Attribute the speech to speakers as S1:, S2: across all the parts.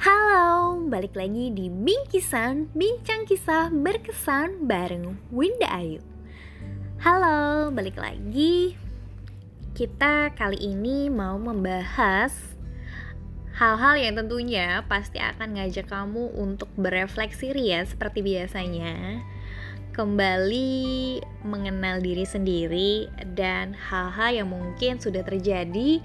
S1: Halo, balik lagi di Bingkisan, Bincang Kisah Berkesan bareng Winda Ayu. Halo, balik lagi. Kita kali ini mau membahas hal-hal yang tentunya pasti akan ngajak kamu untuk berefleksi ria seperti biasanya. Kembali mengenal diri sendiri dan hal-hal yang mungkin sudah terjadi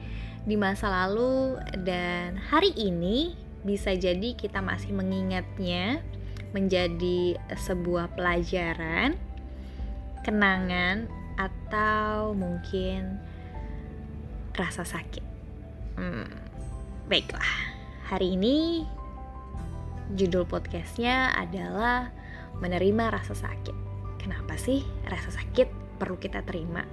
S1: di masa lalu dan hari ini bisa jadi kita masih mengingatnya menjadi sebuah pelajaran, kenangan, atau mungkin rasa sakit. Hmm, baiklah, hari ini judul podcastnya adalah menerima rasa sakit. Kenapa sih rasa sakit perlu kita terima?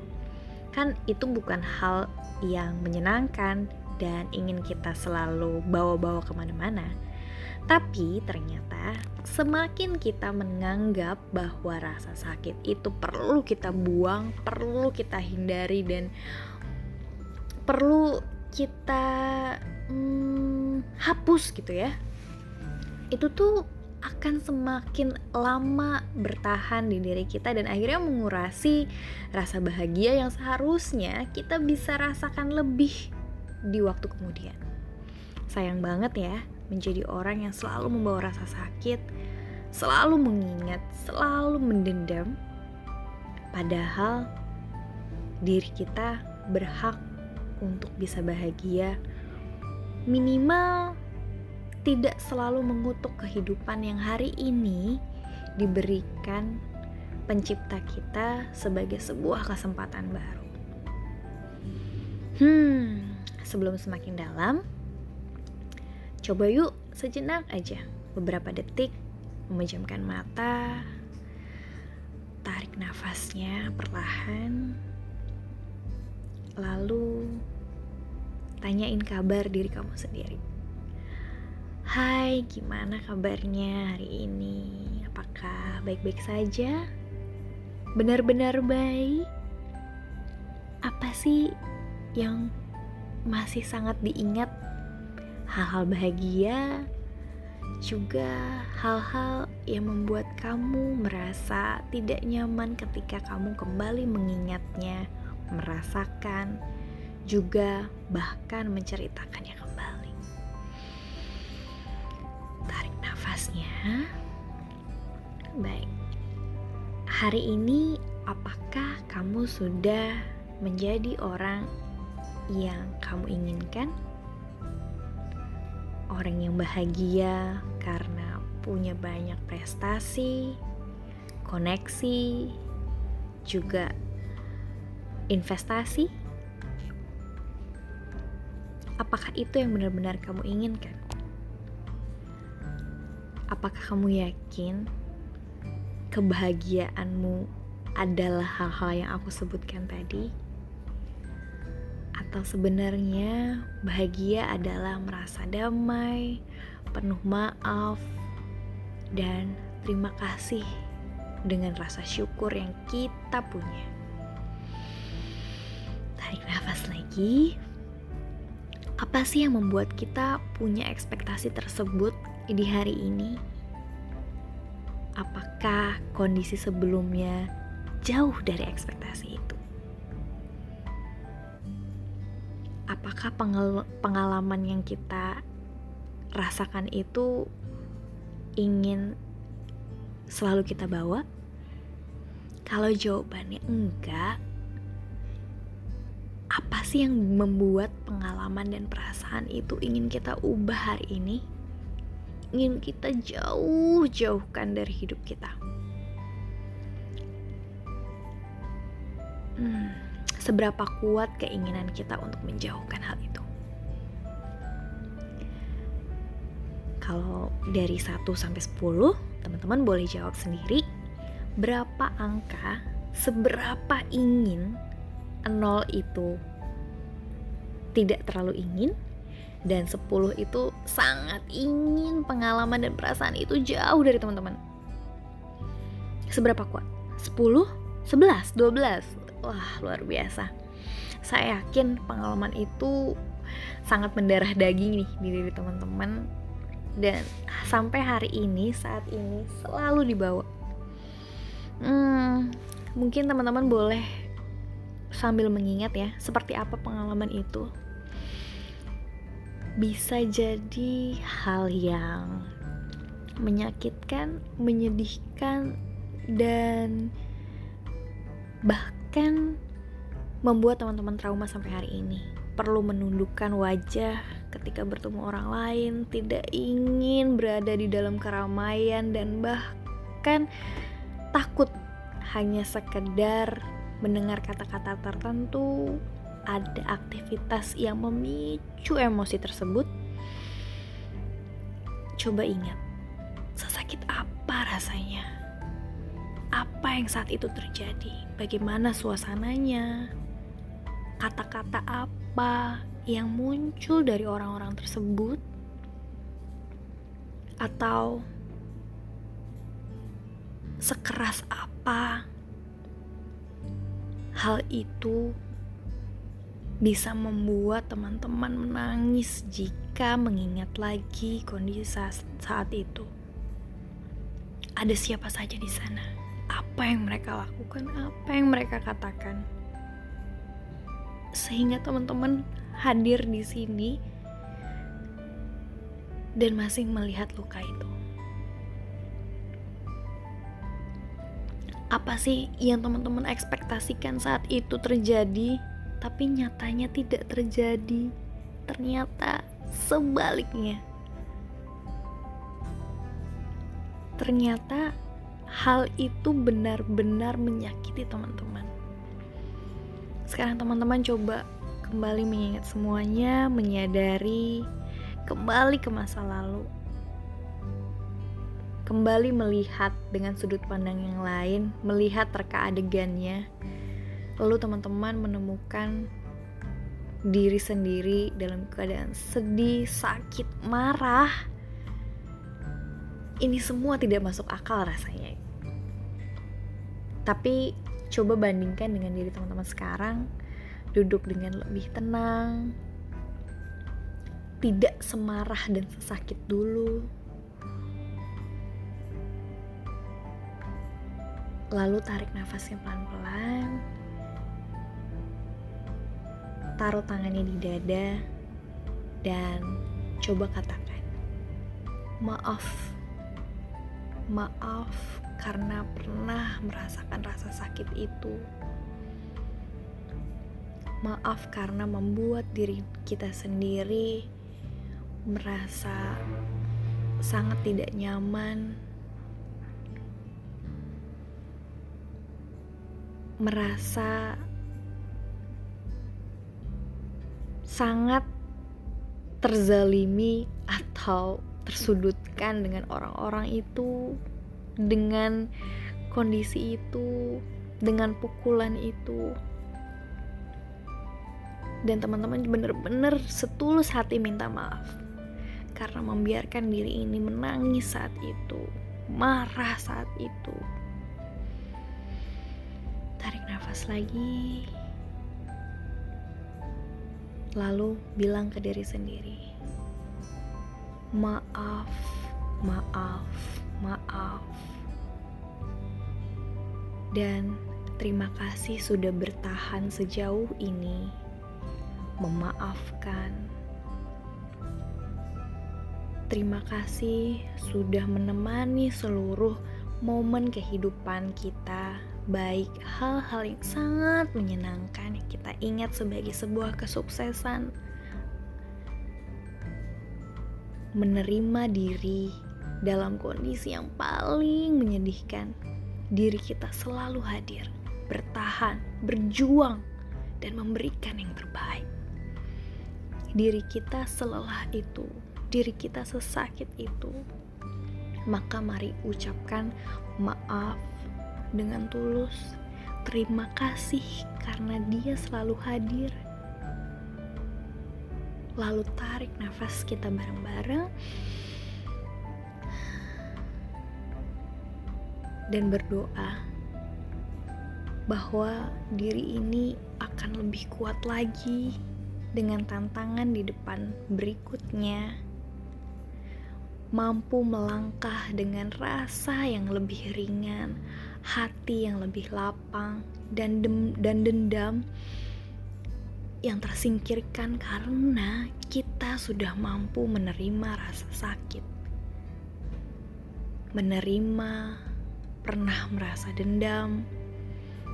S1: Kan itu bukan hal yang menyenangkan dan ingin kita selalu bawa-bawa ke mana-mana. Tapi ternyata semakin kita menganggap bahwa rasa sakit itu perlu kita buang, perlu kita hindari dan perlu kita hmm, hapus gitu ya. Itu tuh akan semakin lama bertahan di diri kita dan akhirnya mengurasi rasa bahagia yang seharusnya kita bisa rasakan lebih di waktu kemudian. Sayang banget ya, menjadi orang yang selalu membawa rasa sakit, selalu mengingat, selalu mendendam, padahal diri kita berhak untuk bisa bahagia, minimal tidak selalu mengutuk kehidupan yang hari ini diberikan pencipta kita sebagai sebuah kesempatan baru. Hmm, sebelum semakin dalam, coba yuk sejenak aja beberapa detik memejamkan mata, tarik nafasnya perlahan, lalu tanyain kabar diri kamu sendiri. Hai, gimana kabarnya hari ini? Apakah baik-baik saja? Benar-benar baik? Apa sih yang masih sangat diingat hal-hal bahagia juga hal-hal yang membuat kamu merasa tidak nyaman ketika kamu kembali mengingatnya, merasakan, juga bahkan menceritakannya nafasnya. Baik. Hari ini apakah kamu sudah menjadi orang yang kamu inginkan, orang yang bahagia karena punya banyak prestasi, koneksi, juga investasi. Apakah itu yang benar-benar kamu inginkan? Apakah kamu yakin kebahagiaanmu adalah hal-hal yang aku sebutkan tadi? atau sebenarnya bahagia adalah merasa damai, penuh maaf, dan terima kasih dengan rasa syukur yang kita punya. Tarik nafas lagi. Apa sih yang membuat kita punya ekspektasi tersebut di hari ini? Apakah kondisi sebelumnya jauh dari ekspektasi itu? apakah pengalaman yang kita rasakan itu ingin selalu kita bawa? Kalau jawabannya enggak, apa sih yang membuat pengalaman dan perasaan itu ingin kita ubah hari ini? Ingin kita jauh-jauhkan dari hidup kita. Hmm seberapa kuat keinginan kita untuk menjauhkan hal itu. Kalau dari 1 sampai 10, teman-teman boleh jawab sendiri berapa angka, seberapa ingin nol itu tidak terlalu ingin dan 10 itu sangat ingin pengalaman dan perasaan itu jauh dari teman-teman. Seberapa kuat? 10, 11, 12, wah luar biasa. Saya yakin pengalaman itu sangat mendarah daging nih di diri teman-teman. Dan sampai hari ini saat ini selalu dibawa. Hmm, mungkin teman-teman boleh sambil mengingat ya seperti apa pengalaman itu bisa jadi hal yang menyakitkan, menyedihkan, dan bahkan membuat teman-teman trauma sampai hari ini. Perlu menundukkan wajah ketika bertemu orang lain, tidak ingin berada di dalam keramaian, dan bahkan takut hanya sekedar mendengar kata-kata tertentu ada aktivitas yang memicu emosi tersebut, coba ingat, sesakit apa rasanya? Apa yang saat itu terjadi? Bagaimana suasananya? Kata-kata apa yang muncul dari orang-orang tersebut? Atau sekeras apa hal itu bisa membuat teman-teman menangis jika mengingat lagi kondisi saat, itu. Ada siapa saja di sana? Apa yang mereka lakukan? Apa yang mereka katakan? Sehingga teman-teman hadir di sini dan masih melihat luka itu. Apa sih yang teman-teman ekspektasikan saat itu terjadi? Tapi nyatanya tidak terjadi. Ternyata sebaliknya. Ternyata hal itu benar-benar menyakiti teman-teman. Sekarang teman-teman coba kembali mengingat semuanya, menyadari kembali ke masa lalu. Kembali melihat dengan sudut pandang yang lain, melihat reka adegannya, lalu teman-teman menemukan diri sendiri dalam keadaan sedih, sakit, marah, ini semua tidak masuk akal rasanya. Tapi coba bandingkan dengan diri teman-teman sekarang, duduk dengan lebih tenang, tidak semarah dan sesakit dulu. Lalu tarik nafasnya pelan-pelan taruh tangannya di dada dan coba katakan maaf maaf karena pernah merasakan rasa sakit itu. Maaf karena membuat diri kita sendiri merasa sangat tidak nyaman merasa sangat terzalimi atau tersudutkan dengan orang-orang itu dengan kondisi itu dengan pukulan itu. Dan teman-teman bener-bener setulus hati minta maaf karena membiarkan diri ini menangis saat itu marah saat itu. Tarik nafas lagi lalu bilang ke diri sendiri, "Maaf, maaf, maaf." Dan terima kasih sudah bertahan sejauh ini, memaafkan. Terima kasih sudah menemani seluruh momen kehidupan kita baik hal-hal yang sangat menyenangkan yang kita ingat sebagai sebuah kesuksesan. Menerima diri dalam kondisi yang paling menyedihkan. Diri kita selalu hadir bertahan, berjuang dan memberikan yang terbaik. Diri kita selelah itu diri kita sesakit itu. Maka mari ucapkan maaf dengan tulus. Terima kasih karena Dia selalu hadir. Lalu tarik nafas kita bareng-bareng dan berdoa bahwa diri ini akan lebih kuat lagi dengan tantangan di depan berikutnya, mampu melangkah dengan rasa yang lebih ringan, hati yang lebih lapang, dan, dem dan dendam yang tersingkirkan karena kita sudah mampu menerima rasa sakit, menerima pernah merasa dendam,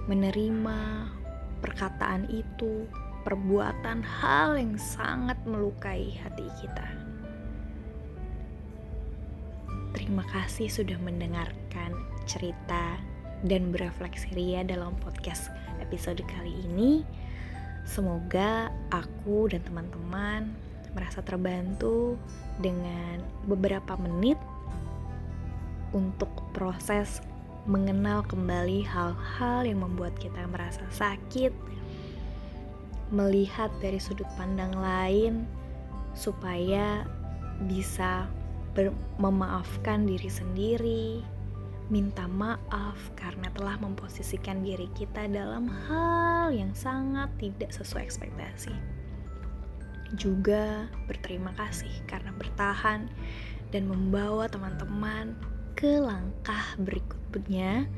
S1: menerima perkataan itu perbuatan hal yang sangat melukai hati kita. Terima kasih sudah mendengarkan cerita dan berefleksi Ria dalam podcast episode kali ini. Semoga aku dan teman-teman merasa terbantu dengan beberapa menit untuk proses mengenal kembali hal-hal yang membuat kita merasa sakit, melihat dari sudut pandang lain supaya bisa memaafkan diri sendiri, minta maaf karena telah memposisikan diri kita dalam hal yang sangat tidak sesuai ekspektasi. Juga berterima kasih karena bertahan dan membawa teman-teman ke langkah berikutnya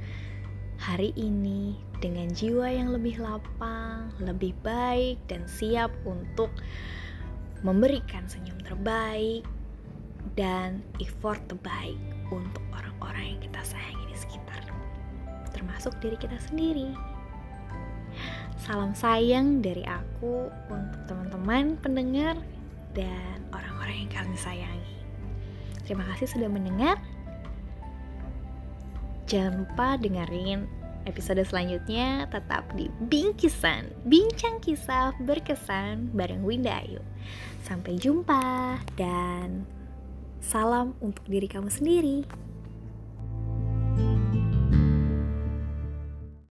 S1: hari ini dengan jiwa yang lebih lapang, lebih baik, dan siap untuk memberikan senyum terbaik dan effort terbaik untuk orang-orang yang kita sayangi di sekitar, termasuk diri kita sendiri. Salam sayang dari aku untuk teman-teman pendengar dan orang-orang yang kalian sayangi. Terima kasih sudah mendengar. Jangan lupa dengerin episode selanjutnya tetap di Bingkisan, bincang kisah berkesan bareng Winda Ayu. Sampai jumpa dan salam untuk diri kamu sendiri.